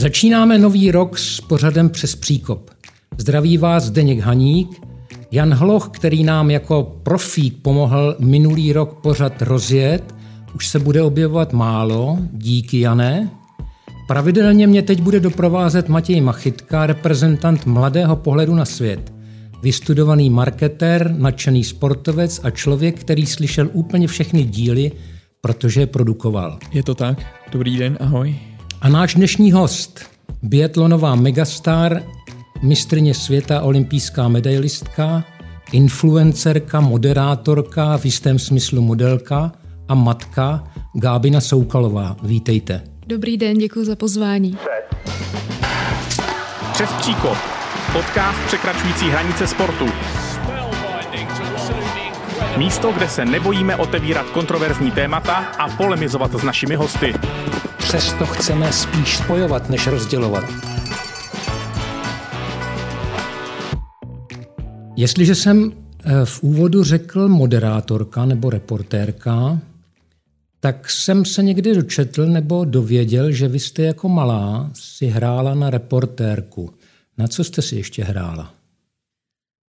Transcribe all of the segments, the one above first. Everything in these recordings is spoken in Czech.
Začínáme nový rok s pořadem přes příkop. Zdraví vás Zdeněk Haník, Jan Hloch, který nám jako profík pomohl minulý rok pořad rozjet, už se bude objevovat málo, díky Jané. Pravidelně mě teď bude doprovázet Matěj Machytka, reprezentant mladého pohledu na svět. Vystudovaný marketér, nadšený sportovec a člověk, který slyšel úplně všechny díly, protože je produkoval. Je to tak? Dobrý den, ahoj. A náš dnešní host, biatlonová megastar, mistrně světa, olympijská medailistka, influencerka, moderátorka, v jistém smyslu modelka a matka Gábina Soukalová. Vítejte. Dobrý den, děkuji za pozvání. Přes příkop. Podcast překračující hranice sportu. Místo, kde se nebojíme otevírat kontroverzní témata a polemizovat s našimi hosty. Přesto chceme spíš spojovat, než rozdělovat. Jestliže jsem eh, v úvodu řekl moderátorka nebo reportérka, tak jsem se někdy dočetl nebo dověděl, že vy jste jako malá si hrála na reportérku. Na co jste si ještě hrála?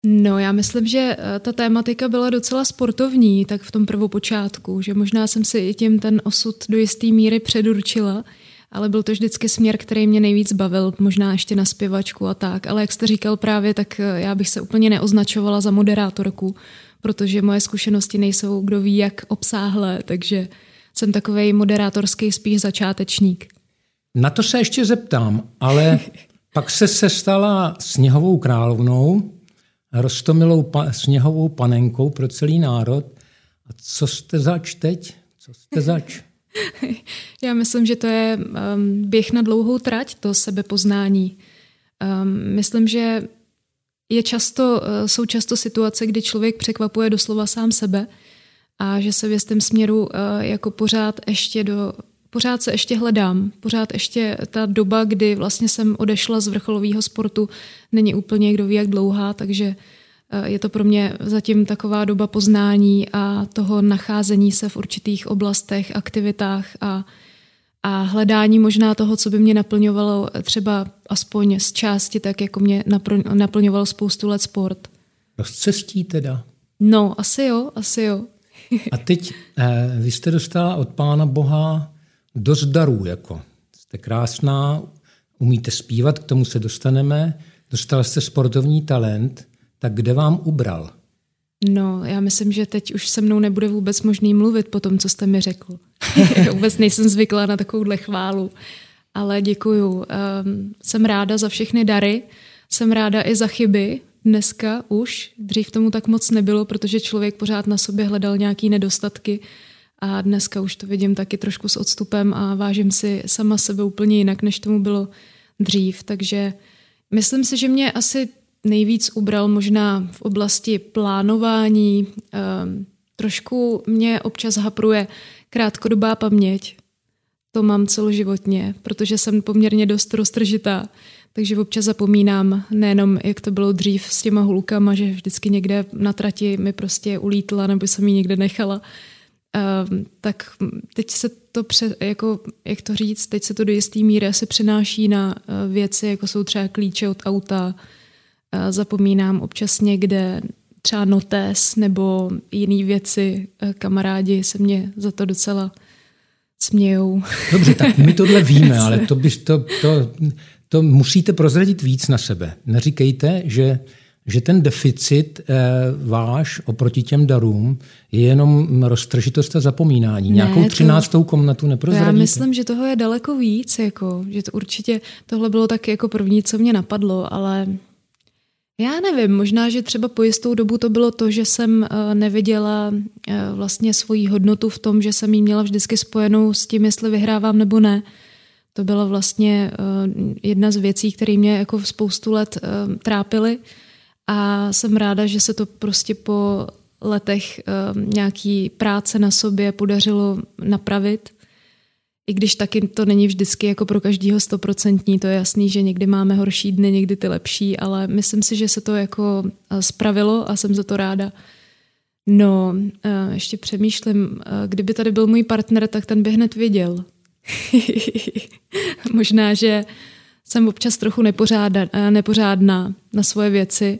No, já myslím, že eh, ta tématika byla docela sportovní, tak v tom prvopočátku, že možná jsem si i tím ten osud do jisté míry předurčila, ale byl to vždycky směr, který mě nejvíc bavil, možná ještě na zpěvačku a tak. Ale jak jste říkal právě, tak eh, já bych se úplně neoznačovala za moderátorku, protože moje zkušenosti nejsou kdo ví jak obsáhlé, takže jsem takový moderátorský spíš začátečník. Na to se ještě zeptám, ale pak se se stala sněhovou královnou, rostomilou pa, sněhovou panenkou pro celý národ. A co jste zač teď? Co jste zač? Já myslím, že to je um, běh na dlouhou trať, to sebepoznání. Um, myslím, že je často, uh, jsou často situace, kdy člověk překvapuje doslova sám sebe a že se v jistém směru uh, jako pořád ještě do pořád se ještě hledám, pořád ještě ta doba, kdy vlastně jsem odešla z vrcholového sportu, není úplně kdo ví jak dlouhá, takže eh, je to pro mě zatím taková doba poznání a toho nacházení se v určitých oblastech, aktivitách a, a hledání možná toho, co by mě naplňovalo třeba aspoň z části, tak jako mě naplňoval spoustu let sport. Rozcestí teda? No, asi jo, asi jo. a teď eh, vy jste dostala od Pána Boha dost darů. Jako. Jste krásná, umíte zpívat, k tomu se dostaneme. Dostal jste sportovní talent, tak kde vám ubral? No, já myslím, že teď už se mnou nebude vůbec možný mluvit po tom, co jste mi řekl. vůbec nejsem zvyklá na takovouhle chválu. Ale děkuju. Um, jsem ráda za všechny dary, jsem ráda i za chyby. Dneska už, dřív tomu tak moc nebylo, protože člověk pořád na sobě hledal nějaké nedostatky a dneska už to vidím taky trošku s odstupem a vážím si sama sebe úplně jinak, než tomu bylo dřív. Takže myslím si, že mě asi nejvíc ubral možná v oblasti plánování. Um, trošku mě občas hapruje krátkodobá paměť. To mám celoživotně, protože jsem poměrně dost roztržitá. Takže občas zapomínám nejenom, jak to bylo dřív s těma hulkama, že vždycky někde na trati mi prostě ulítla nebo jsem ji někde nechala, Um, tak teď se to, pře, jako, jak to říct, teď se to do jisté míry asi přenáší na uh, věci, jako jsou třeba klíče od auta. Uh, zapomínám občas někde třeba notes nebo jiné věci. Uh, kamarádi se mě za to docela smějou. Dobře, tak my tohle víme, ale to, bys, to, to, to musíte prozradit víc na sebe. Neříkejte, že že ten deficit eh, váš oproti těm darům je jenom roztržitost a zapomínání. Ne, Nějakou třináctou komnatu neprozradíte? Já myslím, že toho je daleko víc, jako, že to určitě tohle bylo taky jako první, co mě napadlo, ale já nevím, možná, že třeba po jistou dobu to bylo to, že jsem uh, neviděla uh, vlastně svoji hodnotu v tom, že jsem ji měla vždycky spojenou s tím, jestli vyhrávám nebo ne. To byla vlastně uh, jedna z věcí, které mě jako spoustu let trápily. A jsem ráda, že se to prostě po letech uh, nějaký práce na sobě podařilo napravit. I když taky to není vždycky jako pro každého stoprocentní, to je jasný, že někdy máme horší dny, někdy ty lepší, ale myslím si, že se to jako eh, spravilo a jsem za to ráda. No, uh, ještě přemýšlím, kdyby tady byl můj partner, tak ten by hned věděl. Možná, že jsem občas trochu nepořádná na svoje věci.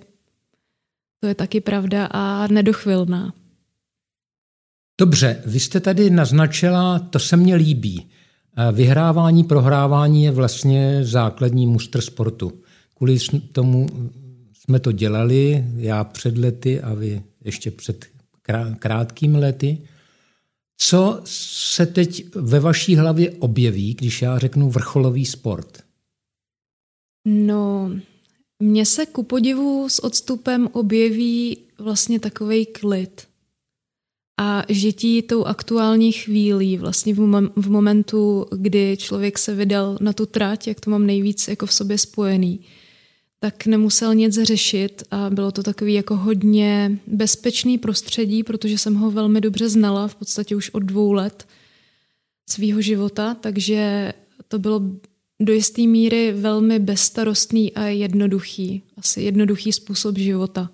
To je taky pravda a nedochvilná. Dobře, vy jste tady naznačila, to se mně líbí. Vyhrávání, prohrávání je vlastně základní mustr sportu. Kvůli tomu jsme to dělali, já před lety a vy ještě před krátkými lety. Co se teď ve vaší hlavě objeví, když já řeknu vrcholový sport? No, mně se ku podivu s odstupem objeví vlastně takový klid a žití tou aktuální chvílí, vlastně v, momentu, kdy člověk se vydal na tu trať, jak to mám nejvíc jako v sobě spojený, tak nemusel nic řešit a bylo to takový jako hodně bezpečný prostředí, protože jsem ho velmi dobře znala, v podstatě už od dvou let svýho života, takže to bylo do jisté míry velmi bezstarostný a jednoduchý, asi jednoduchý způsob života.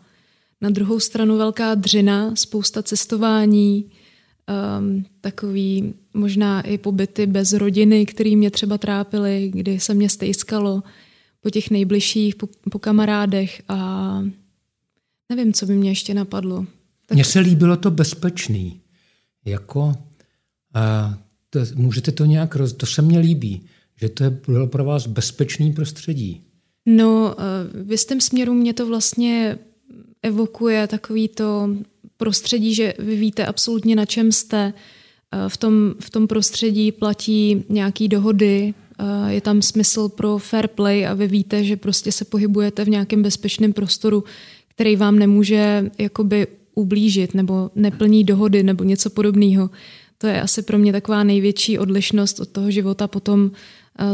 Na druhou stranu velká dřina, spousta cestování, um, takový možná i pobyty bez rodiny, které mě třeba trápily, kdy se mě stejskalo po těch nejbližších, po, po kamarádech a nevím, co by mě ještě napadlo. Tak... Mně se líbilo to bezpečný. Jako, a to, můžete to nějak roz... To se mně líbí, že to bylo pro vás bezpečný prostředí. No, v jistém směru mě to vlastně evokuje takový to prostředí, že vy víte absolutně na čem jste. V tom, v tom prostředí platí nějaký dohody, je tam smysl pro fair play a vy víte, že prostě se pohybujete v nějakém bezpečném prostoru, který vám nemůže jakoby ublížit nebo neplní dohody nebo něco podobného. To je asi pro mě taková největší odlišnost od toho života potom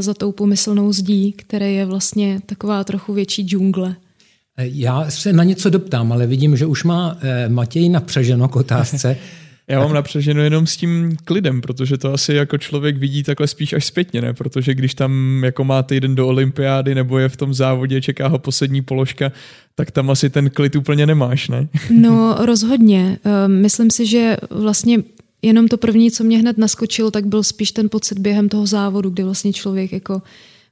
za tou pomyslnou zdí, které je vlastně taková trochu větší džungle. Já se na něco doptám, ale vidím, že už má eh, Matěj napřeženo k otázce. Já mám napřeženo jenom s tím klidem, protože to asi jako člověk vidí takhle spíš až zpětně, ne? Protože když tam jako má týden do olympiády nebo je v tom závodě, čeká ho poslední položka, tak tam asi ten klid úplně nemáš, ne? No rozhodně. Ehm, myslím si, že vlastně jenom to první, co mě hned naskočilo, tak byl spíš ten pocit během toho závodu, kdy vlastně člověk jako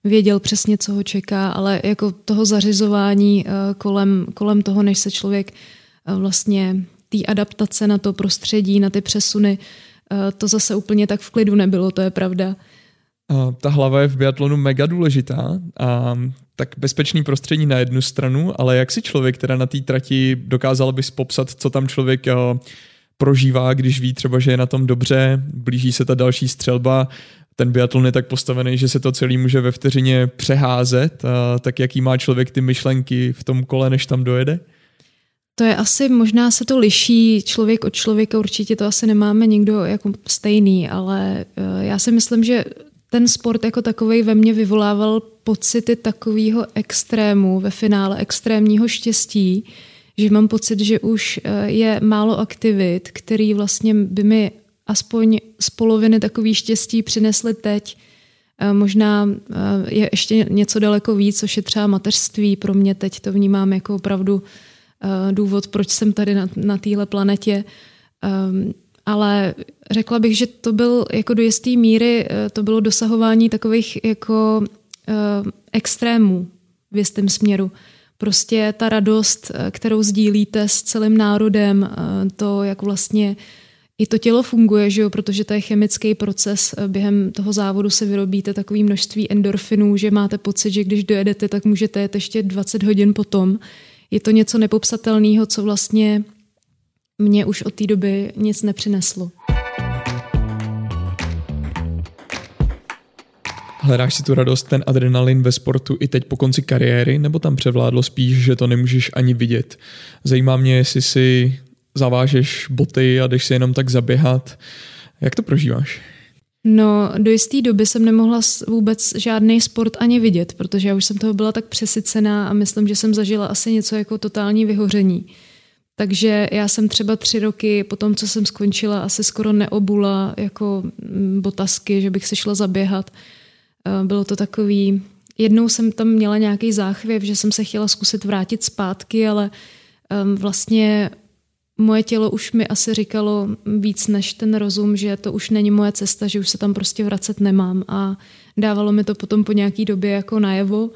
věděl přesně, co ho čeká, ale jako toho zařizování eh, kolem, kolem toho, než se člověk eh, vlastně té adaptace na to prostředí, na ty přesuny, eh, to zase úplně tak v klidu nebylo, to je pravda. Ta hlava je v biatlonu mega důležitá a tak bezpečný prostředí na jednu stranu, ale jak si člověk teda na té trati dokázal bys popsat, co tam člověk prožívá, když ví třeba, že je na tom dobře, blíží se ta další střelba, ten biatlon je tak postavený, že se to celý může ve vteřině přeházet, a tak jaký má člověk ty myšlenky v tom kole, než tam dojede? To je asi, možná se to liší člověk od člověka, určitě to asi nemáme nikdo jako stejný, ale eh, já si myslím, že ten sport jako takový ve mně vyvolával pocity takového extrému, ve finále extrémního štěstí, že mám pocit, že už eh, je málo aktivit, který vlastně by mi aspoň z poloviny takový štěstí přinesly teď. Eh, možná eh, je ještě něco daleko víc, což je třeba mateřství. Pro mě teď to vnímám jako opravdu důvod, proč jsem tady na, na téhle planetě. Ehm, ale řekla bych, že to byl jako do jisté míry, to bylo dosahování takových jako extrémů v jistém směru prostě ta radost, eh, kterou sdílíte s celým národem, eh, to, jak vlastně i to tělo funguje, že jo? protože to je chemický proces. Eh, během toho závodu se vyrobíte takové množství endorfinů, že máte pocit, že když dojedete, tak můžete jet ještě 20 hodin potom. Je to něco nepopsatelného, co vlastně mě už od té doby nic nepřineslo. Hledáš si tu radost, ten adrenalin ve sportu i teď po konci kariéry, nebo tam převládlo spíš, že to nemůžeš ani vidět? Zajímá mě, jestli si zavážeš boty a jdeš si jenom tak zaběhat. Jak to prožíváš? No, do jisté doby jsem nemohla vůbec žádný sport ani vidět, protože já už jsem toho byla tak přesycená a myslím, že jsem zažila asi něco jako totální vyhoření. Takže já jsem třeba tři roky po tom, co jsem skončila, asi skoro neobula jako mm, botasky, že bych si šla zaběhat. Eh, bylo to takový, jednou jsem tam měla nějaký záchvěv, že jsem se chtěla zkusit vrátit zpátky, ale vlastně moje tělo už mi asi říkalo víc než ten rozum, že to už není moje cesta, že už se tam prostě vracet nemám a dávalo mi to potom po nějaký době jako najevo,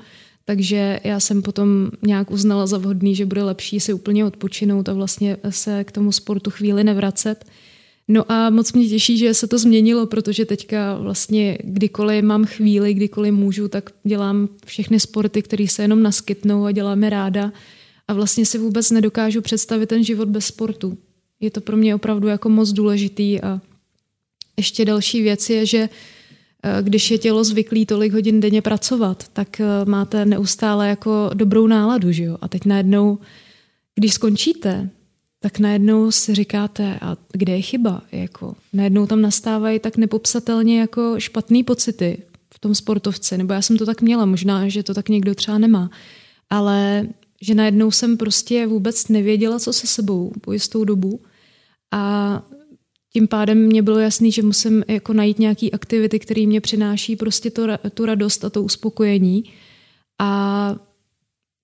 takže já jsem potom nějak uznala za vhodný, že bude lepší si úplně odpočinout a vlastně se k tomu sportu chvíli nevracet. No a moc mě těší, že se to změnilo, protože teďka vlastně kdykoliv mám chvíli, kdykoliv můžu, tak dělám všechny sporty, které se jenom naskytnou a děláme ráda. A vlastně si vůbec nedokážu představit ten život bez sportu. Je to pro mě opravdu jako moc důležitý a ještě další věc je, že eh, když je tělo zvyklý tolik hodin denně pracovat, tak eh, máte neustále jako dobrou náladu, že jo? A teď najednou, když skončíte, tak najednou si říkáte, a kde je chyba? Jako, najednou tam nastávají tak nepopsatelně jako špatný pocity v tom sportovci, nebo já jsem to tak měla, možná, že to tak někdo třeba nemá, ale že najednou jsem prostě vůbec nevěděla, co se sebou po jistou dobu a tím pádem mě bylo jasný, že musím jako najít nějaký aktivity, které mě přináší prostě to, tu radost a to uspokojení a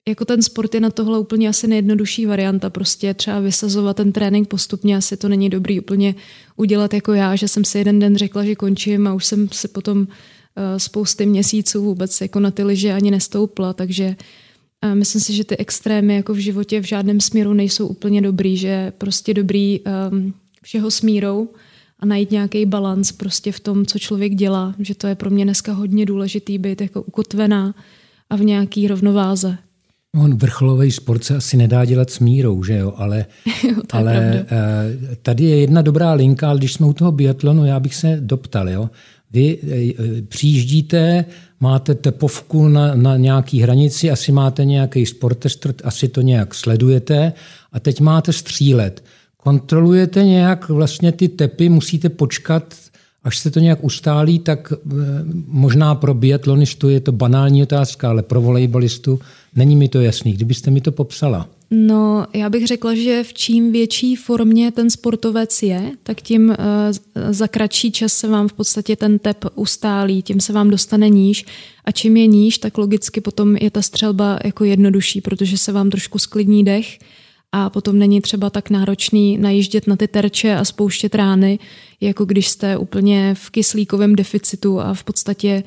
jako ten sport je na tohle úplně asi nejjednodušší varianta, prostě třeba vysazovat ten trénink postupně, asi to není dobrý úplně udělat jako já, že jsem si jeden den řekla, že končím a už jsem si potom eh, spousty měsíců vůbec jako na ty liže ani nestoupla, takže eh, myslím si, že ty extrémy jako v životě v žádném směru nejsou úplně dobrý, že prostě dobrý um, všeho smírou a najít nějaký balans prostě v tom, co člověk dělá, že to je pro mě dneska hodně důležitý být jako ukotvená a v nějaký rovnováze. On vrcholový sport se asi nedá dělat s mírou, že jo, ale, jo, ale uh, tady je jedna dobrá linka, ale když jsme u toho biatlonu, já bych se doptal, jo. Vy uh, přijíždíte, máte tepovku na, na nějaký hranici, asi máte nějaký sportestr, asi to nějak sledujete a teď máte střílet. Kontrolujete nějak vlastně ty tepy, musíte počkat Až se to nějak ustálí, tak eh, možná pro biatlonistu je to banální otázka, ale pro volejbalistu není mi to jasný. Kdybyste mi to popsala. No, já bych řekla, že v čím větší formě ten sportovec je, tak tím uh, za kratší čas se vám v podstatě ten tep ustálí, tím se vám dostane níž a čím je níž, tak logicky potom je ta střelba jako jednodušší, protože se vám trošku sklidní dech a potom není třeba tak náročný najíždět na ty terče a spouštět rány, jako když jste úplně v kyslíkovém deficitu a v podstatě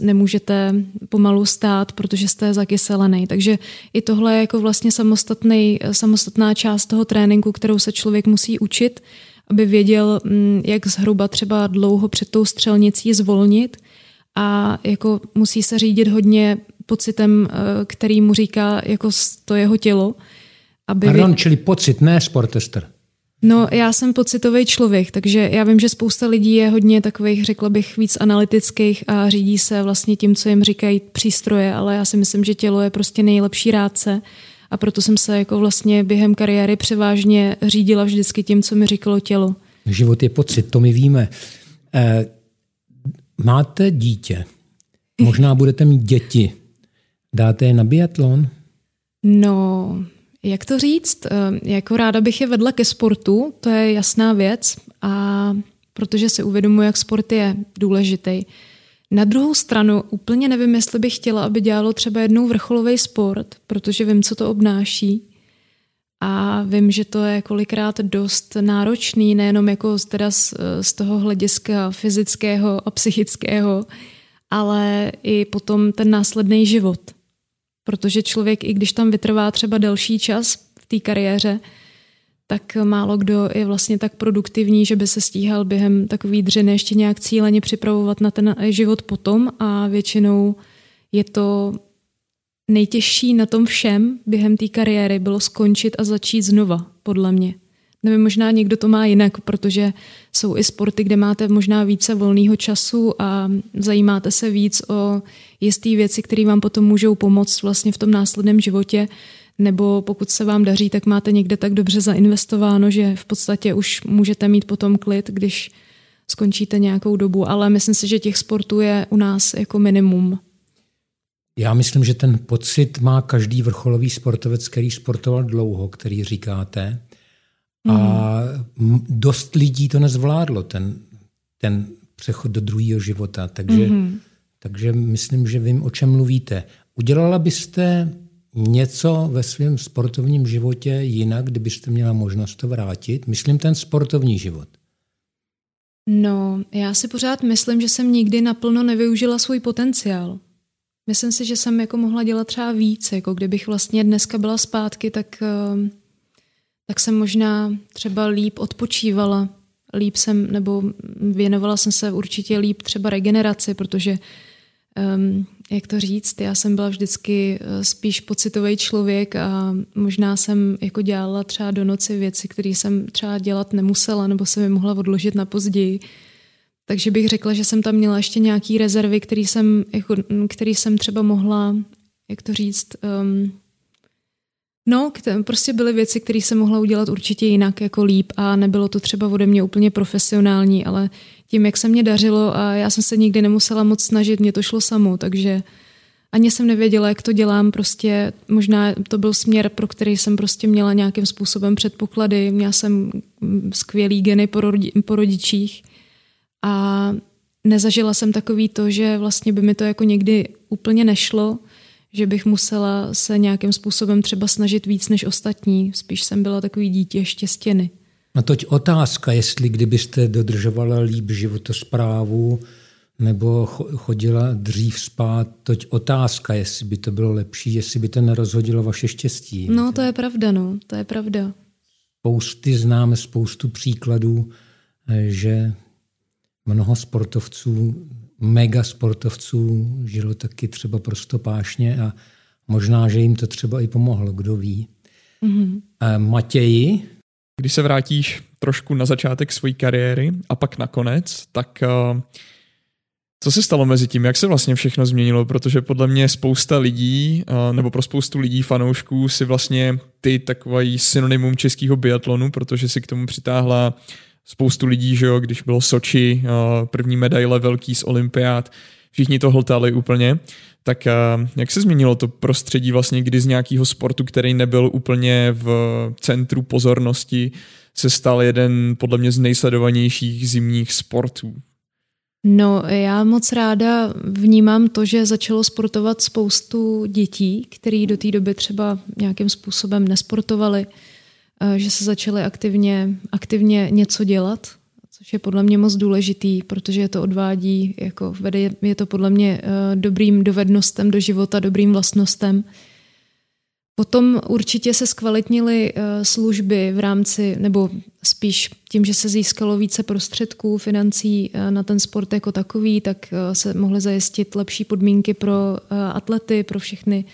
nemůžete pomalu stát, protože jste zakyselený. Takže i tohle je jako vlastně samostatný, samostatná část toho tréninku, kterou se člověk musí učit, aby věděl, mm, jak zhruba třeba dlouho před tou střelnicí zvolnit a jako musí se řídit hodně pocitem, eh, který mu říká jako to jeho tělo, aby Pardon, vy... čili pocit, ne sportester. No, já jsem pocitový člověk, takže já vím, že spousta lidí je hodně takových, řekla bych, víc analytických a řídí se vlastně tím, co jim říkají přístroje, ale já si myslím, že tělo je prostě nejlepší rádce a proto jsem se jako vlastně během kariéry převážně řídila vždycky tím, co mi říkalo tělo. Život je pocit, to my víme. E, máte dítě, možná budete mít děti. Dáte je na biatlon? No, jak to říct? Eh, jako ráda bych je vedla ke sportu, to je jasná věc, a protože si uvědomuji, jak sport je důležitý. Na druhou stranu úplně nevím, jestli bych chtěla, aby dělalo třeba jednou vrcholový sport, protože vím, co to obnáší. A vím, že to je kolikrát dost náročný, nejenom jako teda z, z toho hlediska fyzického a psychického, ale i potom ten následný život protože člověk, i když tam vytrvá třeba delší čas v té kariéře, tak málo kdo je vlastně tak produktivní, že by se stíhal během takový dřiny ještě nějak cíleně připravovat na ten život potom a většinou je to nejtěžší na tom všem během té kariéry bylo skončit a začít znova, podle mě. Nevím, možná někdo to má jinak, protože jsou i sporty, kde máte možná více volného času a zajímáte se víc o jisté věci, které vám potom můžou pomoct vlastně v tom následném životě, nebo pokud se vám daří, tak máte někde tak dobře zainvestováno, že v podstatě už můžete mít potom klid, když skončíte nějakou dobu, ale myslím si, že těch sportů je u nás jako minimum. Já myslím, že ten pocit má každý vrcholový sportovec, který sportoval dlouho, který říkáte. A dost lidí to nezvládlo, ten, ten přechod do druhého života. Takže, mm-hmm. takže myslím, že vím, o čem mluvíte. Udělala byste něco ve svém sportovním životě jinak, kdybyste měla možnost to vrátit? Myslím ten sportovní život. No, já si pořád myslím, že jsem nikdy naplno nevyužila svůj potenciál. Myslím si, že jsem jako mohla dělat třeba víc, jako kdybych vlastně dneska byla zpátky, tak, ehm, tak jsem možná třeba líp odpočívala, líp jsem, nebo věnovala jsem se určitě líp třeba regeneraci, protože um, jak to říct, já jsem byla vždycky eh, spíš pocitový člověk a možná jsem jako dělala třeba do noci věci, které jsem třeba dělat nemusela nebo se mi mohla odložit na později. Takže bych řekla, že jsem tam měla ještě nějaký rezervy, který jsem, jako, který jsem třeba mohla, jak to říct, um, no, prostě byly věci, které jsem mohla udělat určitě jinak, jako líp a nebylo to třeba ode mě úplně profesionální, ale tím, jak se mě dařilo a já jsem se nikdy nemusela moc snažit, mě to šlo samo, takže ani jsem nevěděla, jak to dělám, prostě možná to byl směr, pro který jsem prostě měla nějakým způsobem předpoklady, měla jsem skvělý geny po rodičích a nezažila jsem takový to, že vlastně by mi to jako někdy úplně nešlo, že bych musela se nějakým způsobem třeba snažit víc než ostatní. Spíš jsem byla takový dítě štěstěny. No toť otázka, jestli kdybyste dodržovala líp životosprávu nebo chodila dřív spát, toť otázka, jestli by to bylo lepší, jestli by to nerozhodilo vaše štěstí. No to je pravda, no, to je pravda. Spousty známe spoustu příkladů, že mnoho sportovců, mega sportovců žilo taky třeba prostopášně a možná, že jim to třeba i pomohlo, kdo ví. Mm-hmm. Matěji, když se vrátíš trošku na začátek své kariéry a pak nakonec, tak uh, co se stalo mezi tím? Jak se vlastně všechno změnilo? Protože podle mě spousta lidí, uh, nebo pro spoustu lidí, fanoušků, si vlastně ty takový synonymum českého biatlonu, protože si k tomu přitáhla spoustu lidí, že jo, když bylo Soči, uh, první medaile velký z olympiád, všichni to hltali úplně. Tak jak se změnilo to prostředí vlastně, kdy z nějakého sportu, který nebyl úplně v centru pozornosti, se stal jeden podle mě z nejsledovanějších zimních sportů? No, já moc ráda vnímám to, že začalo sportovat spoustu dětí, který do té doby třeba nějakým způsobem nesportovali, že se začaly aktivně, aktivně něco dělat což je podle mě moc důležitý, protože je to odvádí, jako vede, je to podle mě uh, dobrým dovednostem do života, dobrým vlastnostem. Potom určitě se zkvalitnily uh, služby v rámci, nebo spíš tím, že se získalo více prostředků, financí na ten sport jako takový, tak se mohly zajistit lepší podmínky pro atlety, pro všechny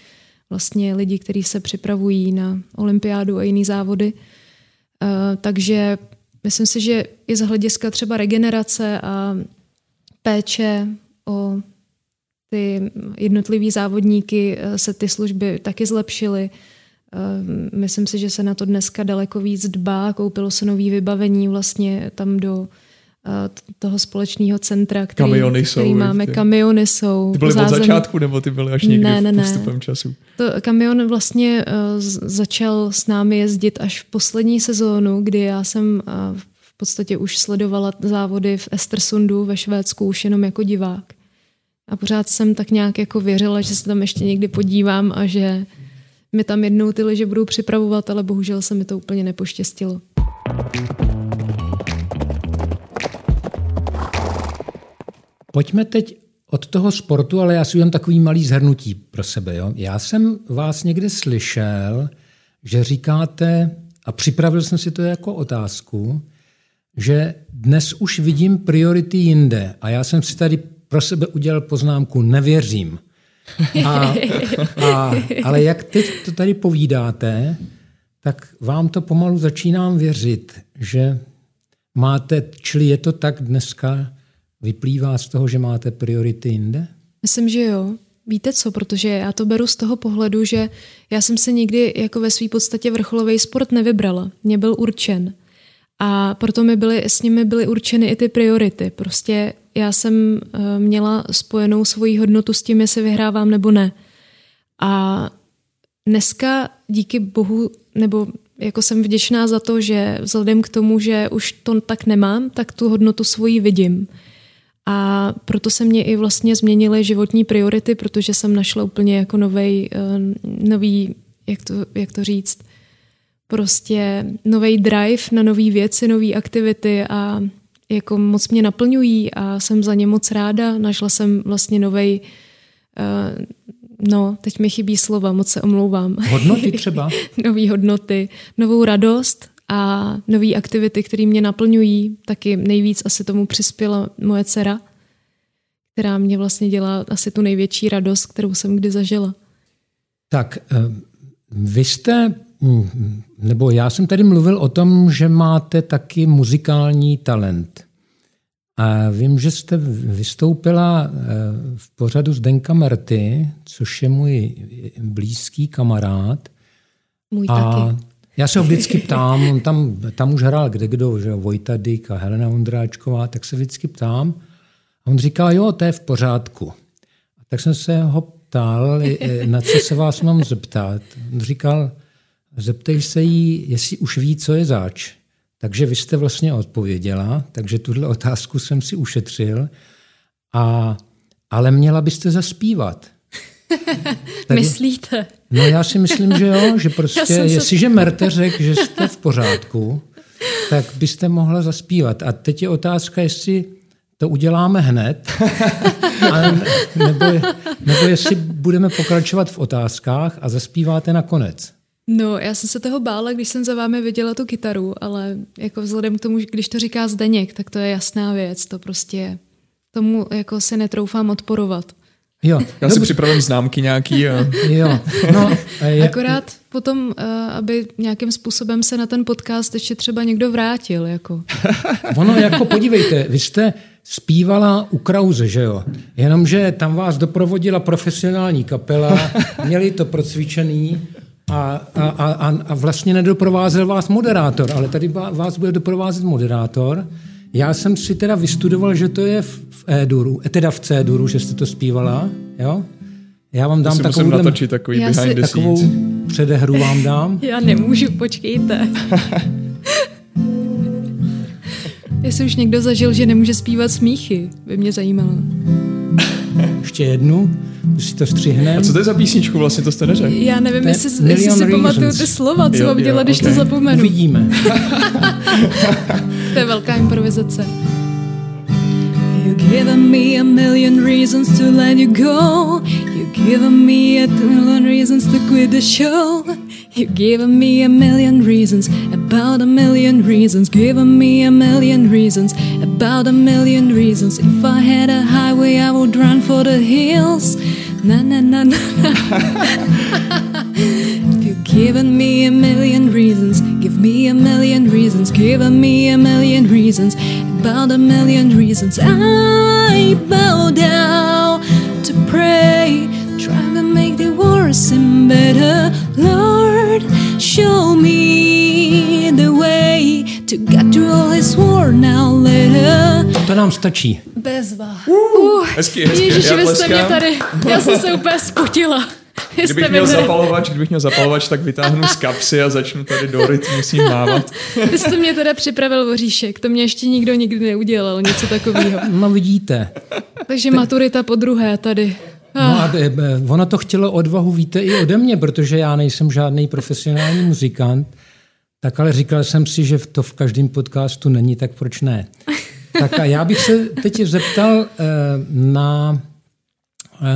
vlastně lidi, kteří se připravují na olympiádu a jiné závody. Uh, takže Myslím si, že i z hlediska třeba regenerace a péče o ty jednotlivý závodníky eh, se ty služby taky zlepšily. Eh, myslím si, že se na to dneska daleko víc dbá, koupilo se nový vybavení vlastně tam do eh, toho společného centra, který, kamiony který jsou, máme. Ty. Kamiony jsou. Ty byly zázemí. od začátku, nebo ty byly až někdy ne, ne, ne. postupem času? To, kamion vlastně uh, začal s námi jezdit až v poslední sezónu, kdy já jsem uh, v podstatě už sledovala závody v Estersundu ve Švédsku už jenom jako divák. A pořád jsem tak nějak jako věřila, že se tam ještě někdy podívám a že mi tam jednou ty liže budou připravovat, ale bohužel se mi to úplně nepoštěstilo. Pojďme teď od toho sportu, ale já si udělám takový malý zhrnutí pro sebe. Jo? Já jsem vás někde slyšel, že říkáte, a připravil jsem si to jako otázku, že dnes už vidím priority jinde a já jsem si tady pro sebe udělal poznámku nevěřím. A, a, ale jak teď to tady povídáte, tak vám to pomalu začínám věřit, že máte, čili je to tak dneska, vyplývá z toho, že máte priority jinde? Myslím, že jo. Víte co, protože já to beru z toho pohledu, že já jsem se nikdy jako ve své podstatě vrcholový sport nevybrala. Mě byl určen. A proto mi byly, s nimi byly určeny i ty priority. Prostě já jsem eh, měla spojenou svoji hodnotu s tím, jestli vyhrávám nebo ne. A dneska díky bohu, nebo jako jsem vděčná za to, že vzhledem k tomu, že už to tak nemám, tak tu hodnotu svoji vidím. A proto se mě i vlastně změnily životní priority, protože jsem našla úplně jako novej, eh, nový, jak to, jak to říct, prostě nový drive na nové věci, nové aktivity a jako moc mě naplňují a jsem za ně moc ráda. Našla jsem vlastně novej, uh, no, teď mi chybí slova, moc se omlouvám. Hodnoty třeba? Nový hodnoty, novou radost a nové aktivity, které mě naplňují. Taky nejvíc asi tomu přispěla moje dcera, která mě vlastně dělá asi tu největší radost, kterou jsem kdy zažila. Tak, eh, vy jste, hm, nebo já jsem tady mluvil o tom, že máte taky muzikální talent. A vím, že jste vystoupila eh, v pořadu Zdenka Merty, což je můj blízký kamarád. Můj a taky. Já se ho vždycky ptám, on tam, tam už hrál kde kdo, že Vojta Dyk a Helena Ondráčková, tak se vždycky ptám. A on říká, jo, to je v pořádku. A tak jsem se ho ptal, na co se vás mám zeptat. On říkal, zeptej se jí, jestli už ví, co je zač. Takže vy jste vlastně odpověděla, takže tuhle otázku jsem si ušetřil. A, ale měla byste zaspívat. Tady, Myslíte? No já si myslím, že jo, že prostě, jestliže se... Merte řekl, že jste v pořádku, tak byste mohla zaspívat. A teď je otázka, jestli to uděláme hned, a nebo, nebo jestli budeme pokračovat v otázkách a zaspíváte nakonec. No, já jsem se toho bála, když jsem za vámi viděla tu kytaru, ale jako vzhledem k tomu, když to říká Zdeněk, tak to je jasná věc, to prostě tomu jako si netroufám odporovat. Jo. Já si připravím známky nějaký. A... Jo. No, je... Akorát potom, uh, aby nějakým způsobem se na ten podcast ještě třeba někdo vrátil. Jako. ono jako podívejte, vy jste zpívala u Krauze, že jo? Jenomže tam vás doprovodila profesionální kapela, měli to procvičený a, a, a, a vlastně nedoprovázel vás moderátor, ale tady vás bude doprovázet moderátor. Já jsem si teda vystudoval, že to je v, v E-duru, teda v C-duru, že jste to zpívala, jo? Já vám dám takovou, natočit takový behind si, the takovou předehru vám dám. Já nemůžu, počkejte. Jestli už někdo zažil, že nemůže zpívat smíchy, by mě zajímalo. Ještě jednu, už si to střihne. A co to je za písničku vlastně, to jste neřekl? Já nevím, jestli, jestli si pamatuju ty slova, co mám dělat, když okay. to zapomenu. Uvidíme. to je velká improvizace. You've given me a million reasons to let you go. You've given me a million reasons to quit the show. You've given me a million reasons, about a million reasons. Given me a million reasons, about a million reasons. If I had a highway, I would run for the hills. Na na na na na. You've me a million reasons, give me a million reasons, giving me a million reasons, about a million reasons. I bow down to pray, trying to make the world seem better. Lord, show me the way to get through all this word now later. To nám stačí. Bezva. Uh, hezky, hezky. Ježiši, vy jste mě tady, já jsem se úplně spotila. Kdybych měl, zapalovač, kdybych měl zapalovač, tak vytáhnu z kapsy a začnu tady do rytmu s ním mávat. Vy jste mě teda připravil voříšek, to mě ještě nikdo nikdy neudělal, něco takového. No vidíte. Takže Te... maturita po druhé tady. No a ah. e, ono to chtělo odvahu, víte, i ode mě, protože já nejsem žádný profesionální muzikant, tak ale říkal jsem si, že to v každém podcastu není, tak proč ne? Tak a já bych se teď zeptal e, na,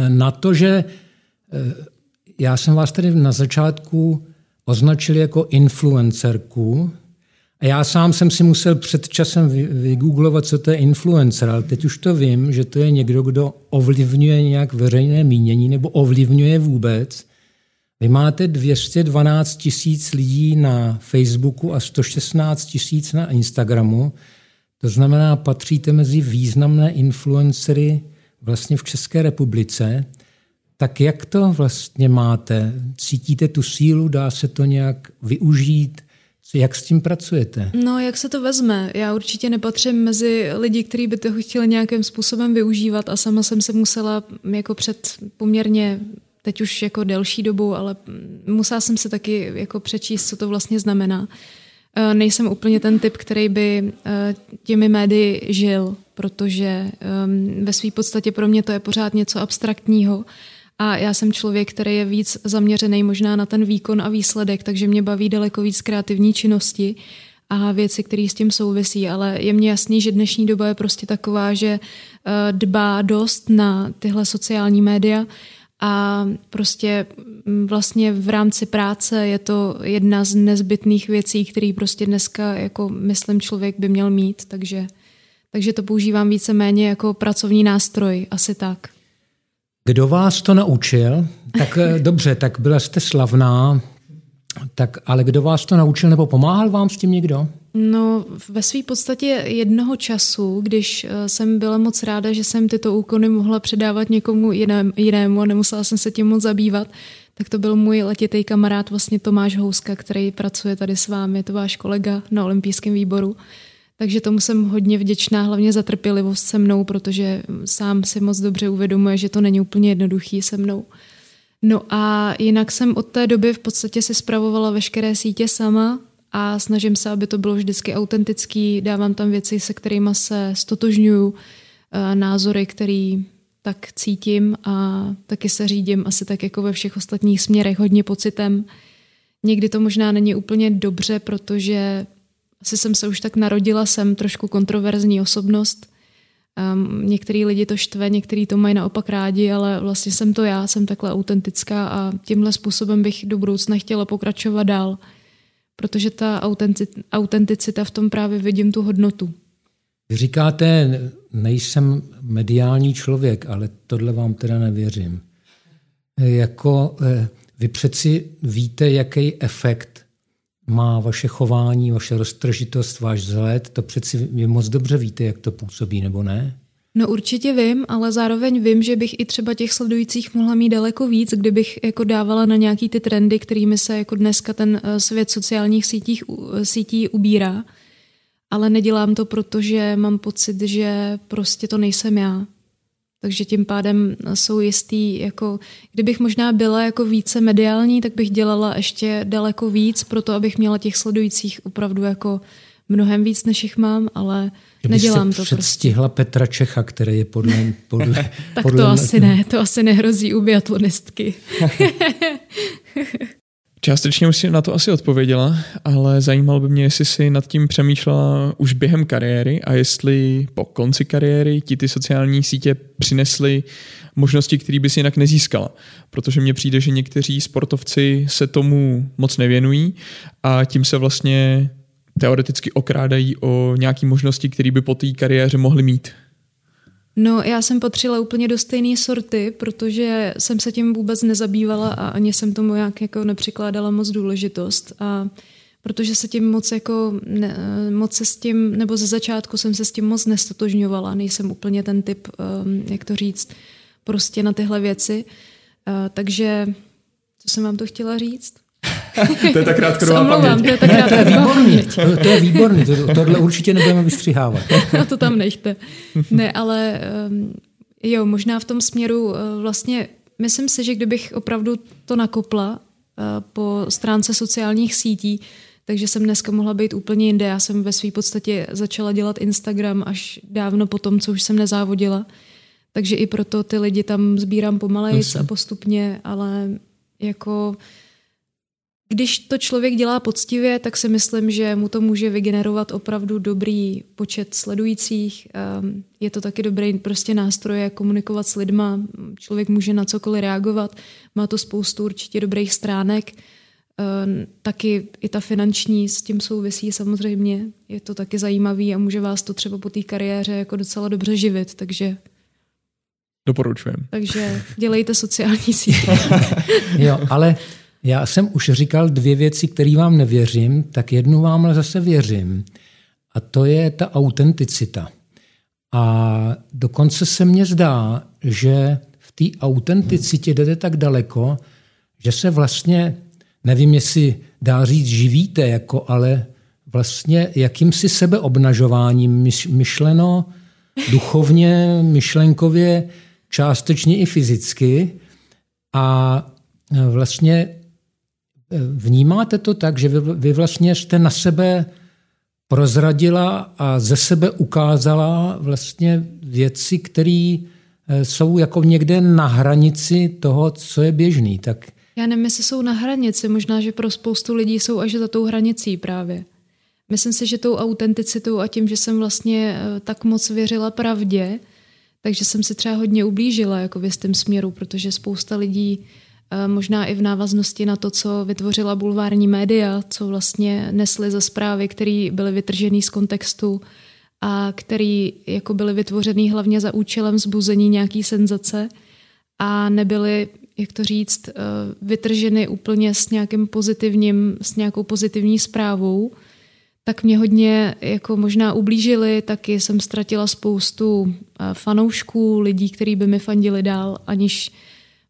na to, že já jsem vás tady na začátku označil jako influencerku a já sám jsem si musel před časem vygooglovat, co to je influencer, ale teď už to vím, že to je někdo, kdo ovlivňuje nějak veřejné mínění nebo ovlivňuje vůbec. Vy máte 212 tisíc lidí na Facebooku a 116 tisíc na Instagramu. To znamená, patříte mezi významné influencery vlastně v České republice. Tak jak to vlastně máte? Cítíte tu sílu? Dá se to nějak využít? Jak s tím pracujete? No, jak se to vezme? Já určitě nepatřím mezi lidi, kteří by to chtěli nějakým způsobem využívat a sama jsem se musela jako před poměrně teď už jako delší dobu, ale musela jsem se taky jako přečíst, co to vlastně znamená. E, nejsem úplně ten typ, který by e, těmi médii žil. protože ve své podstatě pro mě to je pořád něco abstraktního a já jsem člověk, který je víc zaměřený možná na ten výkon a výsledek, takže mě baví daleko víc kreativní činnosti a věci, které s tím souvisí, ale je mně jasný, že dnešní doba je prostě taková, že uh, dbá dost na tyhle sociální média a prostě mm, vlastně v rámci práce je to jedna z nezbytných věcí, které prostě dneska jako myslím člověk by měl mít, takže, takže to používám víceméně jako pracovní nástroj, asi tak. Kdo vás to naučil? Tak eh, dobře, tak byla jste slavná, tak ale kdo vás to naučil nebo pomáhal vám s tím někdo? No, ve své podstatě jednoho času, když eh, jsem byla moc ráda, že jsem tyto úkony mohla předávat někomu jinému a nemusela jsem se tím moc zabývat, tak to byl můj letitý kamarád vlastně Tomáš Houska, který pracuje tady s vámi, to váš kolega na olympijském výboru. Takže tomu jsem hodně vděčná, hlavně za trpělivost se mnou, protože sám si moc dobře uvědomuje, že to není úplně jednoduchý se mnou. No a jinak jsem od té doby v podstatě si spravovala veškeré sítě sama a snažím se, aby to bylo vždycky autentický, dávám tam věci, se kterými se stotožňuju, eh, názory, který tak cítím a taky se řídím asi tak jako ve všech ostatních směrech hodně pocitem. Někdy to možná není úplně dobře, protože asi jsem se už tak narodila, jsem trošku kontroverzní osobnost. Um, některý lidi to štve, některý to mají naopak rádi, ale vlastně jsem to já, jsem takhle autentická a tímhle způsobem bych do budoucna chtěla pokračovat dál, protože ta autenticita v tom právě vidím tu hodnotu. Vy říkáte, nejsem mediální člověk, ale tohle vám teda nevěřím. Jako eh, vy přeci víte, jaký efekt má vaše chování, vaše roztržitost, váš vzhled, to přeci vy moc dobře víte, jak to působí, nebo ne? No určitě vím, ale zároveň vím, že bych i třeba těch sledujících mohla mít daleko víc, kdybych jako dávala na nějaký ty trendy, kterými se jako dneska ten eh, svět sociálních sítích, sítí ubírá. Ale nedělám to, protože mám pocit, že prostě to nejsem já. Takže tím pádem jsou jistý, jako kdybych možná byla jako více mediální, tak bych dělala ještě daleko víc pro to, abych měla těch sledujících opravdu jako mnohem víc, než jich mám, ale Kdyby nedělám to předstihla prostě. Petra Čecha, který je podle... podle tak podle to asi ne, to asi nehrozí u biatlonistky. Částečně už si na to asi odpověděla, ale zajímalo by mě, jestli si nad tím přemýšlela už během kariéry a jestli po konci kariéry ti ty sociální sítě přinesly možnosti, které bys jinak nezískala. Protože mně přijde, že někteří sportovci se tomu moc nevěnují a tím se vlastně teoreticky okrádají o nějaké možnosti, které by po té kariéře mohli mít. No, já jsem patřila úplně do stejné sorty, protože jsem se tím vůbec nezabývala a ani jsem tomu jak jako nepřikládala moc důležitost. A protože se tím moc jako, ne, moc se s tím, nebo ze začátku jsem se s tím moc nestotožňovala, nejsem úplně ten typ, um, jak to říct, prostě na tyhle věci. Uh, takže, co jsem vám to chtěla říct? to je tak krátkodobá paměť. To je, tak to je výborný, to, to je výborný, to, tohle určitě nebudeme vystřihávat. A to tam nechte. Ne, ale um, jo, možná v tom směru uh, vlastně myslím si, že kdybych opravdu to nakopla uh, po stránce sociálních sítí, takže jsem dneska mohla být úplně jinde. Já jsem ve své podstatě začala dělat Instagram až dávno po tom, co už jsem nezávodila. Takže i proto ty lidi tam sbírám pomalejc a postupně, ale jako když to člověk dělá poctivě, tak si myslím, že mu to může vygenerovat opravdu dobrý počet sledujících. Ehm, je to taky dobrý prostě nástroj, jak komunikovat s lidma. Člověk může na cokoliv reagovat. Má to spoustu určitě dobrých stránek. Ehm, taky i ta finanční s tím souvisí samozřejmě. Je to taky zajímavý a může vás to třeba po té kariéře jako docela dobře živit, takže Doporučujem. Takže dělejte sociální sítě. jo, ale já jsem už říkal dvě věci, které vám nevěřím, tak jednu vám ale zase věřím. A to je ta autenticita. A dokonce se mně zdá, že v té autenticitě jdete tak daleko, že se vlastně, nevím, jestli dá říct živíte, jako, ale vlastně jakýmsi sebeobnažováním myšleno duchovně, myšlenkově, částečně i fyzicky. A vlastně Vnímáte to tak, že vy, vy vlastně jste na sebe prozradila a ze sebe ukázala vlastně věci, které eh, jsou jako někde na hranici toho, co je běžný. Tak já nevím, jestli jsou na hranici, možná, že pro spoustu lidí jsou až za tou hranicí právě. Myslím si, že tou autenticitou a tím, že jsem vlastně eh, tak moc věřila pravdě, takže jsem si třeba hodně ublížila jako v jistém směru, protože spousta lidí možná i v návaznosti na to, co vytvořila bulvární média, co vlastně nesly za zprávy, které byly vytržené z kontextu a které jako byly vytvořený hlavně za účelem zbuzení nějaký senzace a nebyly jak to říct, eh, vytrženy úplně s nějakým pozitivním, s nějakou pozitivní zprávou, tak mě hodně jako možná ublížili, taky jsem ztratila spoustu eh, fanoušků, lidí, kteří by mi fandili dál, aniž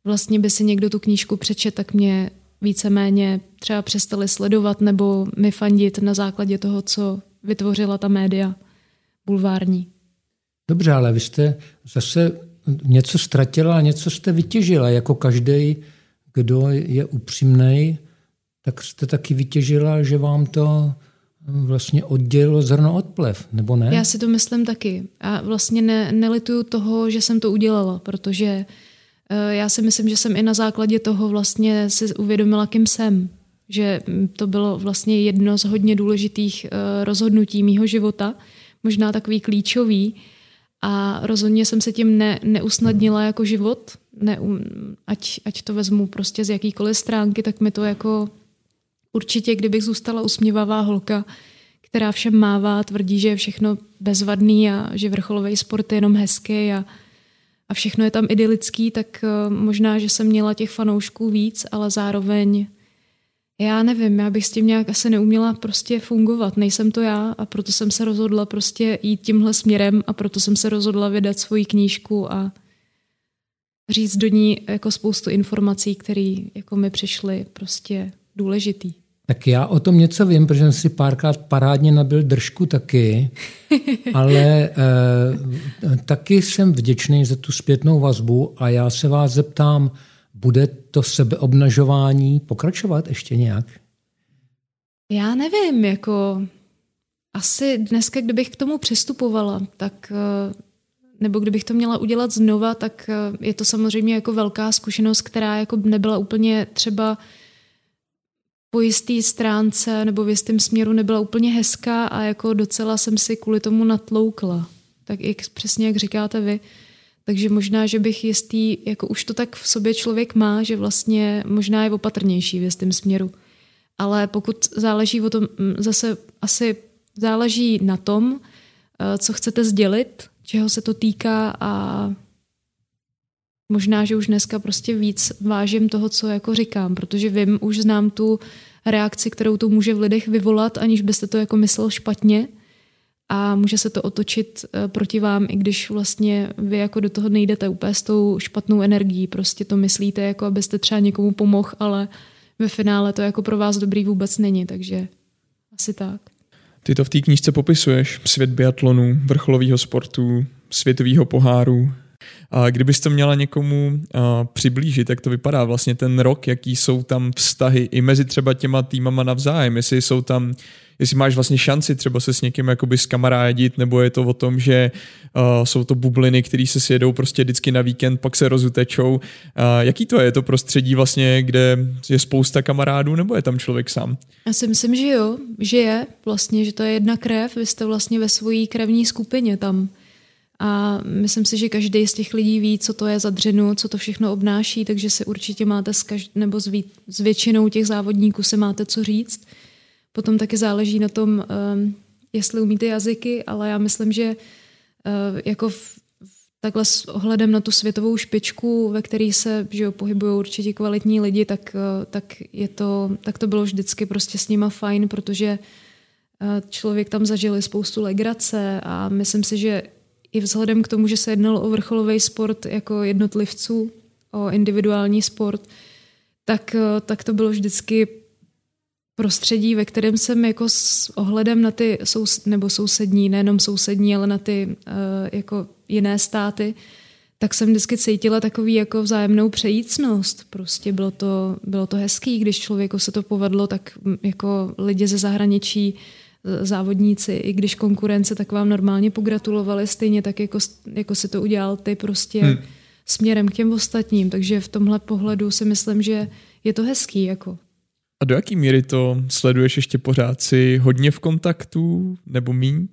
vlastně by si někdo tu knížku přečet, tak mě víceméně třeba přestali sledovat nebo mi fandit na základě toho, co vytvořila ta média bulvární. Dobře, ale vy jste zase něco ztratila a něco jste vytěžila. Jako každý, kdo je upřímný, tak jste taky vytěžila, že vám to vlastně oddělilo zrno od plev, nebo ne? Já si to myslím taky. A vlastně ne, nelituju toho, že jsem to udělala, protože já si myslím, že jsem i na základě toho vlastně si uvědomila, kým jsem. Že to bylo vlastně jedno z hodně důležitých uh, rozhodnutí mýho života, možná takový klíčový, a rozhodně jsem se tím ne, neusnadnila jako život, ne, ať, ať to vezmu prostě z jakýkoliv stránky, tak mi to jako určitě, kdybych zůstala usměvavá holka, která všem mává, tvrdí, že je všechno bezvadný a že vrcholový sport je jenom hezký a, a všechno je tam idylický, tak eh, možná, že jsem měla těch fanoušků víc, ale zároveň já nevím, já bych s tím nějak asi neuměla prostě fungovat. Nejsem to já a proto jsem se rozhodla prostě jít tímhle směrem a proto jsem se rozhodla vydat svoji knížku a říct do ní jako spoustu informací, které jako mi přišly prostě důležitý. Tak já o tom něco vím, protože jsem si párkrát parádně nabil držku taky, ale e, taky jsem vděčný za tu zpětnou vazbu a já se vás zeptám, bude to sebeobnažování pokračovat ještě nějak? Já nevím, jako asi dneska, kdybych k tomu přistupovala, tak eh, nebo kdybych to měla udělat znova, tak eh, je to samozřejmě jako velká zkušenost, která jako nebyla úplně třeba po jistý stránce nebo v jistém směru nebyla úplně hezká a jako docela jsem si kvůli tomu natloukla. Tak i přesně jak říkáte vy, takže možná, že bych jistý, jako už to tak v sobě člověk má, že vlastně možná je opatrnější v jistém směru. Ale pokud záleží o tom, mm, zase asi záleží na tom, eh, co chcete sdělit, čeho se to týká a možná, že už dneska prostě víc vážím toho, co jako říkám, protože vím, už znám tu reakci, kterou to může v lidech vyvolat, aniž byste to jako myslel špatně. A může se to otočit eh, proti vám, i když vlastně vy jako do toho nejdete úplně s tou špatnou energií, prostě to myslíte, jako abyste třeba někomu pomohl, ale ve finále to jako pro vás dobrý vůbec není, takže asi tak. Ty to v té knížce popisuješ, svět biatlonu, vrcholového sportu, světového poháru, a kdybys to měla někomu a, přiblížit, jak to vypadá vlastně ten rok, jaký jsou tam vztahy i mezi třeba těma týmama navzájem, jestli jsou tam jestli máš vlastně šanci třeba se s někým jakoby skamarádit, nebo je to o tom, že uh, jsou to bubliny, které se sjedou prostě vždycky na víkend, pak se rozutečou. Uh, jaký to je to prostředí vlastně, kde je spousta kamarádů, nebo je tam člověk sám? Já si myslím, že jo, že je vlastně, že to je jedna krev, vy jste vlastně ve své krevní skupině tam. A myslím si, že každý z těch lidí ví, co to je za dřinu, co to všechno obnáší, takže si určitě máte s, každ- nebo s, ví- s většinou těch závodníků se máte co říct. Potom taky záleží na tom, um, jestli umíte jazyky, ale já myslím, že uh, jako v, takhle s ohledem na tu světovou špičku, ve které se že jo, pohybují určitě kvalitní lidi, tak, uh, tak, je to, tak to bylo vždycky prostě s nima fajn, protože uh, člověk tam zažil spoustu legrace a myslím si, že i vzhledem k tomu, že se jednalo o vrcholový sport jako jednotlivců, o individuální sport, tak, tak to bylo vždycky prostředí, ve kterém jsem jako s ohledem na ty sous, nebo sousední, nejenom sousední, ale na ty uh, jako jiné státy, tak jsem vždycky cítila takový jako vzájemnou přejícnost. Prostě bylo to, bylo to hezký, když člověku se to povedlo, tak jako lidi ze zahraničí závodníci, i když konkurence, tak vám normálně pogratulovali stejně tak, jako, jako si to udělal ty prostě hmm. směrem k těm ostatním. Takže v tomhle pohledu si myslím, že je to hezký. Jako. A do jaký míry to sleduješ ještě pořád? Jsi hodně v kontaktu nebo míň?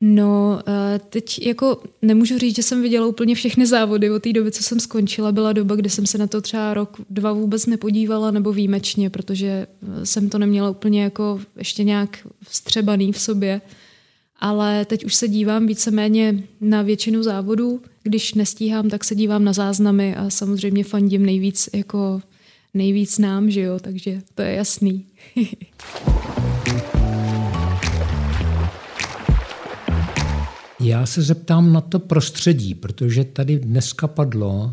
No, eh, teď jako nemůžu říct, že jsem viděla úplně všechny závody od té doby, co jsem skončila. Byla doba, kdy jsem se na to třeba rok, dva vůbec nepodívala, nebo výjimečně, protože eh, jsem to neměla úplně jako ještě nějak vstřebaný v sobě. Ale teď už se dívám víceméně na většinu závodů. Když nestíhám, tak se dívám na záznamy a samozřejmě fandím nejvíc jako nejvíc nám, že jo, takže to je jasný. Já se zeptám na to prostředí, protože tady dneska padlo,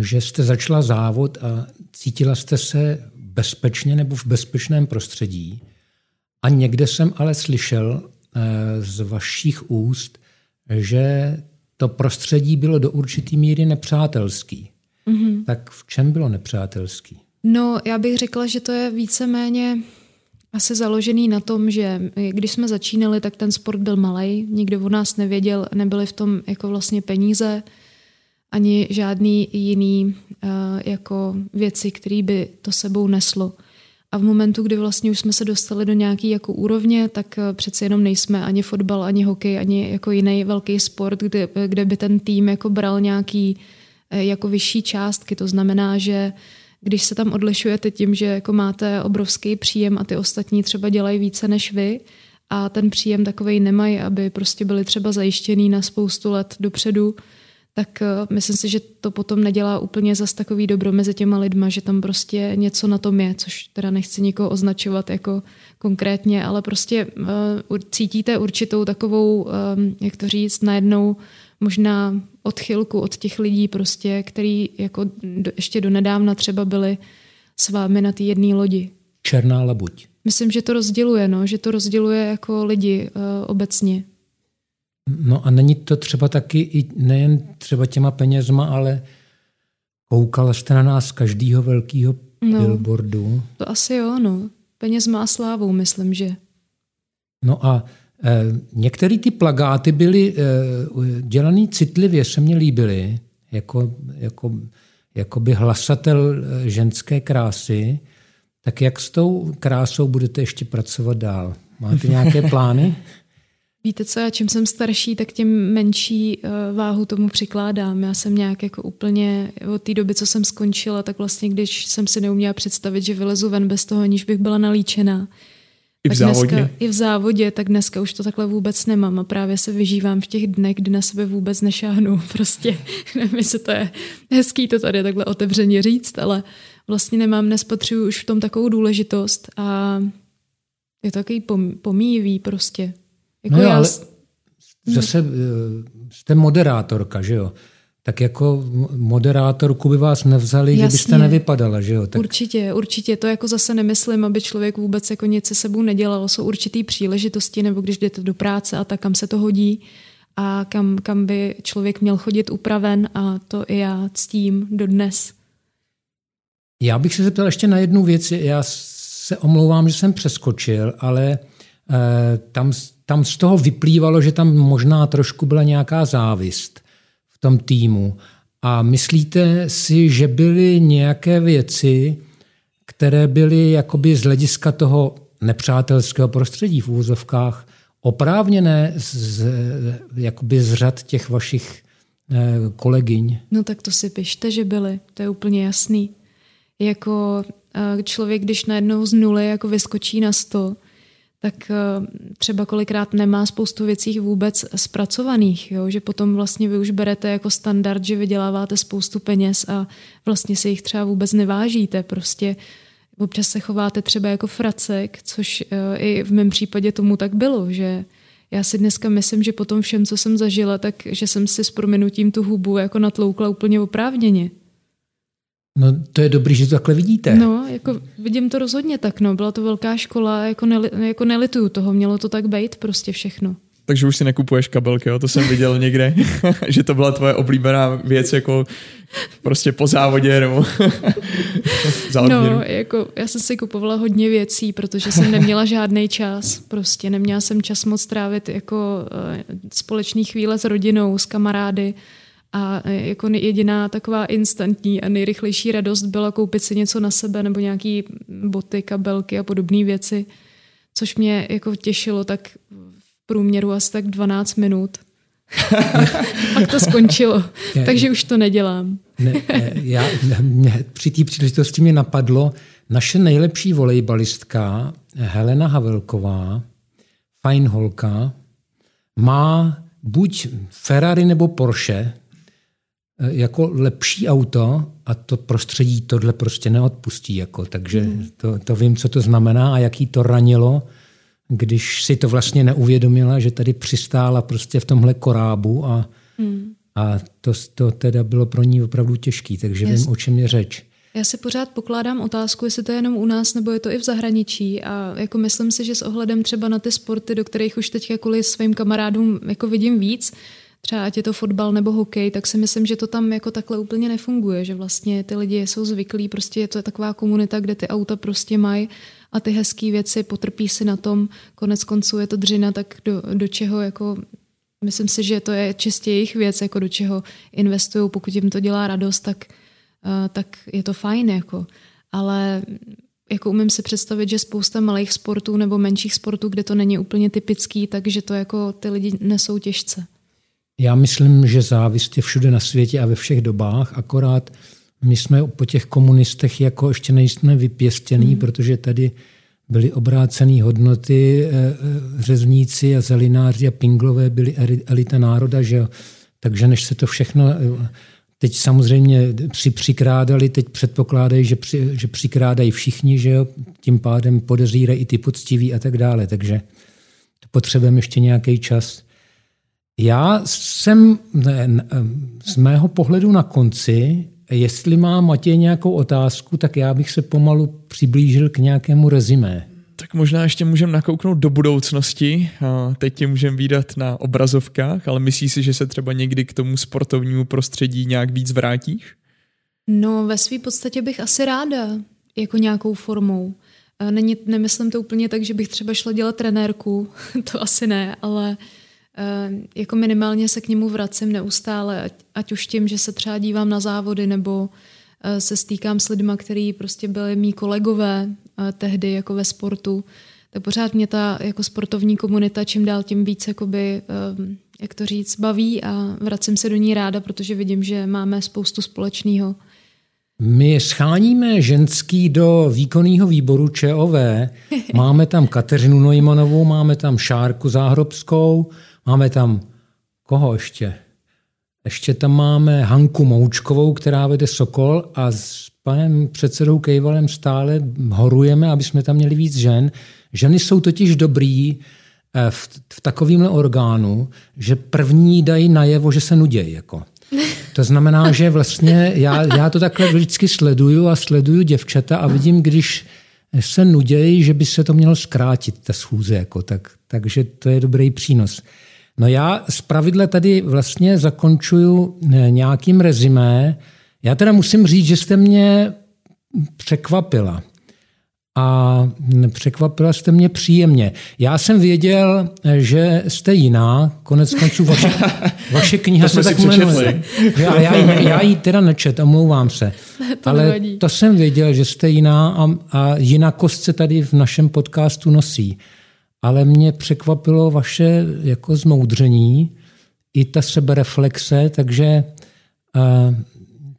že jste začala závod a cítila jste se bezpečně nebo v bezpečném prostředí. A někde jsem ale slyšel eh, z vašich úst, že to prostředí bylo do určitý míry nepřátelský. Mm-hmm. Tak v čem bylo nepřátelský? No, já bych řekla, že to je víceméně asi založený na tom, že když jsme začínali, tak ten sport byl malý, nikdo o nás nevěděl, nebyly v tom jako vlastně peníze, ani žádný jiný uh, jako věci, které by to sebou neslo. A v momentu, kdy vlastně už jsme se dostali do nějaké jako úrovně, tak uh, přece jenom nejsme ani fotbal, ani hokej, ani jako jiný velký sport, kde, kde by ten tým jako bral nějaký jako vyšší částky. To znamená, že uh, když se tam odlišujete tím, že jako máte obrovský příjem a ty ostatní třeba dělají více než vy a ten příjem takovej nemají, aby prostě byli třeba zajištěný na spoustu let dopředu, tak eh, myslím si, že to potom nedělá úplně zas takový dobro mezi těma lidma, že tam prostě něco na tom je, což teda nechci nikoho označovat jako konkrétně, ale prostě uh, cítíte určitou takovou, um, jak to říct, najednou možná odchylku od těch lidí prostě, který jako do, ještě donedávna třeba byli s vámi na té jedné lodi. Černá labuť. Myslím, že to rozděluje, no, že to rozděluje jako lidi uh, obecně. No a není to třeba taky i nejen třeba těma penězma, ale koukala jste na nás každýho velkého no, billboardu. To asi jo, no. Penězma a slávou, myslím, že. No a některé ty plagáty byly eh, dělané citlivě, se mně líbily, jako, jako, jako by hlasatel eh, ženské krásy. Tak jak s tou krásou budete ještě pracovat dál? Máte nějaké plány? Víte co, já čím jsem starší, tak tím menší váhu tomu přikládám. Já jsem nějak jako úplně od té doby, co jsem skončila, tak vlastně když jsem si neuměla představit, že vylezu ven bez toho, aniž bych byla nalíčená, i v závodě? Dneska, I v závodě, tak dneska už to takhle vůbec nemám a právě se vyžívám v těch dnech, kdy na sebe vůbec nešáhnu. Prostě nevím, jestli to je hezký to tady takhle otevřeně říct, ale vlastně nemám, nespatřuju už v tom takovou důležitost a je to takový pomíjivý prostě. Jako no já... ale zase eh, jste moderátorka, že jo? Tak jako moderátorku by vás nevzali, Jasně. kdybyste nevypadala, že jo? Tak... Určitě, určitě. To jako zase nemyslím, aby člověk vůbec jako nic se sebou nedělal. Jsou určitý příležitosti, nebo když jdete do práce a tak, kam se to hodí a kam, kam by člověk měl chodit upraven a to i já ctím dodnes. Já bych se zeptal ještě na jednu věc. Já se omlouvám, že jsem přeskočil, ale eh, tam, tam z toho vyplývalo, že tam možná trošku byla nějaká závist tom týmu. A myslíte si, že byly nějaké věci, které byly jakoby z hlediska toho nepřátelského prostředí v úvozovkách oprávněné z, jakoby z řad těch vašich eh, kolegyň? No tak to si pište, že byly, to je úplně jasný. Jako eh, člověk, když najednou z nuly jako vyskočí na sto, tak eh, třeba kolikrát nemá spoustu věcí vůbec zpracovaných, jo? že potom vlastně vy už berete jako standard, že vyděláváte spoustu peněz a vlastně si jich třeba vůbec nevážíte. Prostě občas se chováte třeba jako fracek, což eh, i v mém případě tomu tak bylo, že já si dneska myslím, že po tom všem, co jsem zažila, tak že jsem si s prominutím tu hubu jako natloukla úplně oprávněně. No to je dobrý, že to takhle vidíte. No, jako vidím to rozhodně tak, no. Byla to velká škola, jako, neli, jako nelituju toho, mělo to tak být prostě všechno. Takže už si nekupuješ kabelky, jo? to jsem viděl někde, že to byla tvoje oblíbená věc, jako prostě po závodě nebo za No, jako já jsem si kupovala hodně věcí, protože jsem neměla žádný čas. Prostě neměla jsem čas moc trávit jako uh, společný chvíle s rodinou, s kamarády. A eh, jako jediná taková instantní a nejrychlejší radost byla koupit si něco na sebe nebo nějaký boty, kabelky a podobné věci, což mě jako těšilo tak v průměru asi tak 12 minut. Pak to skončilo, takže už to nedělám. ne, ne, já, mě, při té příležitosti mě napadlo, naše nejlepší volejbalistka Helena Havelková, fajn holka, má buď Ferrari nebo Porsche jako lepší auto a to prostředí tohle prostě neodpustí. Jako, takže hmm. to, to vím, co to znamená a jaký to ranilo když si to vlastně neuvědomila, že tady přistála prostě v tomhle korábu a, hmm. a to, to teda bylo pro ní opravdu těžký, takže Jasně. vím, o čem je řeč. Já si pořád pokládám otázku, jestli to je jenom u nás, nebo je to i v zahraničí. A jako myslím si, že s ohledem třeba na ty sporty, do kterých už teď kvůli svým kamarádům jako vidím víc, třeba ať je to fotbal nebo hokej, tak si myslím, že to tam jako takhle úplně nefunguje, že vlastně ty lidi jsou zvyklí, prostě je to taková komunita, kde ty auta prostě mají a ty hezké věci, potrpí si na tom, konec konců je to dřina, tak do, do čeho jako myslím si, že to je čistě jejich věc, jako do čeho investují, pokud jim to dělá radost, tak, uh, tak je to fajn, jako. Ale jako umím si představit, že spousta malých sportů nebo menších sportů, kde to není úplně typický, takže to jako ty lidi nesou těžce. Já myslím, že závist je všude na světě a ve všech dobách, akorát my jsme po těch komunistech jako ještě nejsme vypěstěný, hmm. protože tady byly obrácené hodnoty, eh, eh, řezníci a zelináři a pinglové byli elita národa, že takže než se to všechno, eh, teď samozřejmě při přikrádali, teď předpokládají, že, při, že přikrádají všichni, že jo, tím pádem podezírají i ty poctiví a tak dále, takže potřebujeme ještě nějaký čas. Já jsem z mého pohledu na konci Jestli má Matěj nějakou otázku, tak já bych se pomalu přiblížil k nějakému rezimé. Tak možná ještě můžeme nakouknout do budoucnosti. Teď tě můžeme výdat na obrazovkách, ale myslíš si, že se třeba někdy k tomu sportovnímu prostředí nějak víc vrátíš? No, ve své podstatě bych asi ráda, jako nějakou formou. Není, nemyslím to úplně tak, že bych třeba šla dělat trenérku, to asi ne, ale uh, jako minimálně se k němu vracím neustále, ať, ať už tím, že se třeba dívám na závody nebo eh, se stýkám s lidmi, kteří prostě byli mý kolegové eh, tehdy jako ve sportu, tak pořád mě ta jako sportovní komunita čím dál tím víc jakoby, jak to říct, baví a vracím se do ní ráda, protože vidím, že máme spoustu společného. My scháníme ženský do výkonného výboru ČOV. Máme tam Kateřinu Nojmanovou, máme tam Šárku Záhrobskou, Máme tam koho ještě? Ještě tam máme Hanku Moučkovou, která vede Sokol a s panem předsedou Kejvalem stále horujeme, aby jsme tam měli víc žen. Ženy jsou totiž dobrý eh, v, v takovémhle orgánu, že první dají najevo, že se nudějí. Jako. To znamená, že vlastně já, já to takhle vždycky sleduju a sleduju děvčata a vidím, když se nudějí, že by se to mělo zkrátit, ta schůze. Jako, tak, takže to je dobrý přínos. No já z pravidle tady vlastně zakončuju eh, nějakým rezimé. Já teda musím říct, že jste mě překvapila. A překvapila jste mě příjemně. Já jsem věděl, eh, že jste jiná. Konec konců vaše, vaše kniha se tak jmenuje. Já, já, já ji teda nečet, omlouvám se. To Ale nevadí. to jsem věděl, že jste jiná a, a jinakost se tady v našem podcastu nosí ale mě překvapilo vaše jako zmoudření, i ta sebereflexe, takže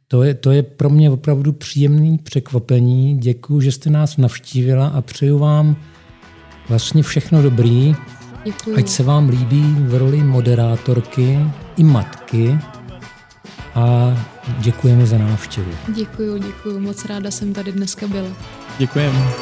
to je, to je pro mě opravdu příjemný překvapení. Děkuji, že jste nás navštívila a přeju vám vlastně všechno dobrý. Děkuji. Ať se vám líbí v roli moderátorky i matky a děkujeme za návštěvu. Děkuji, děkuji. Moc ráda jsem tady dneska byla. Děkujeme.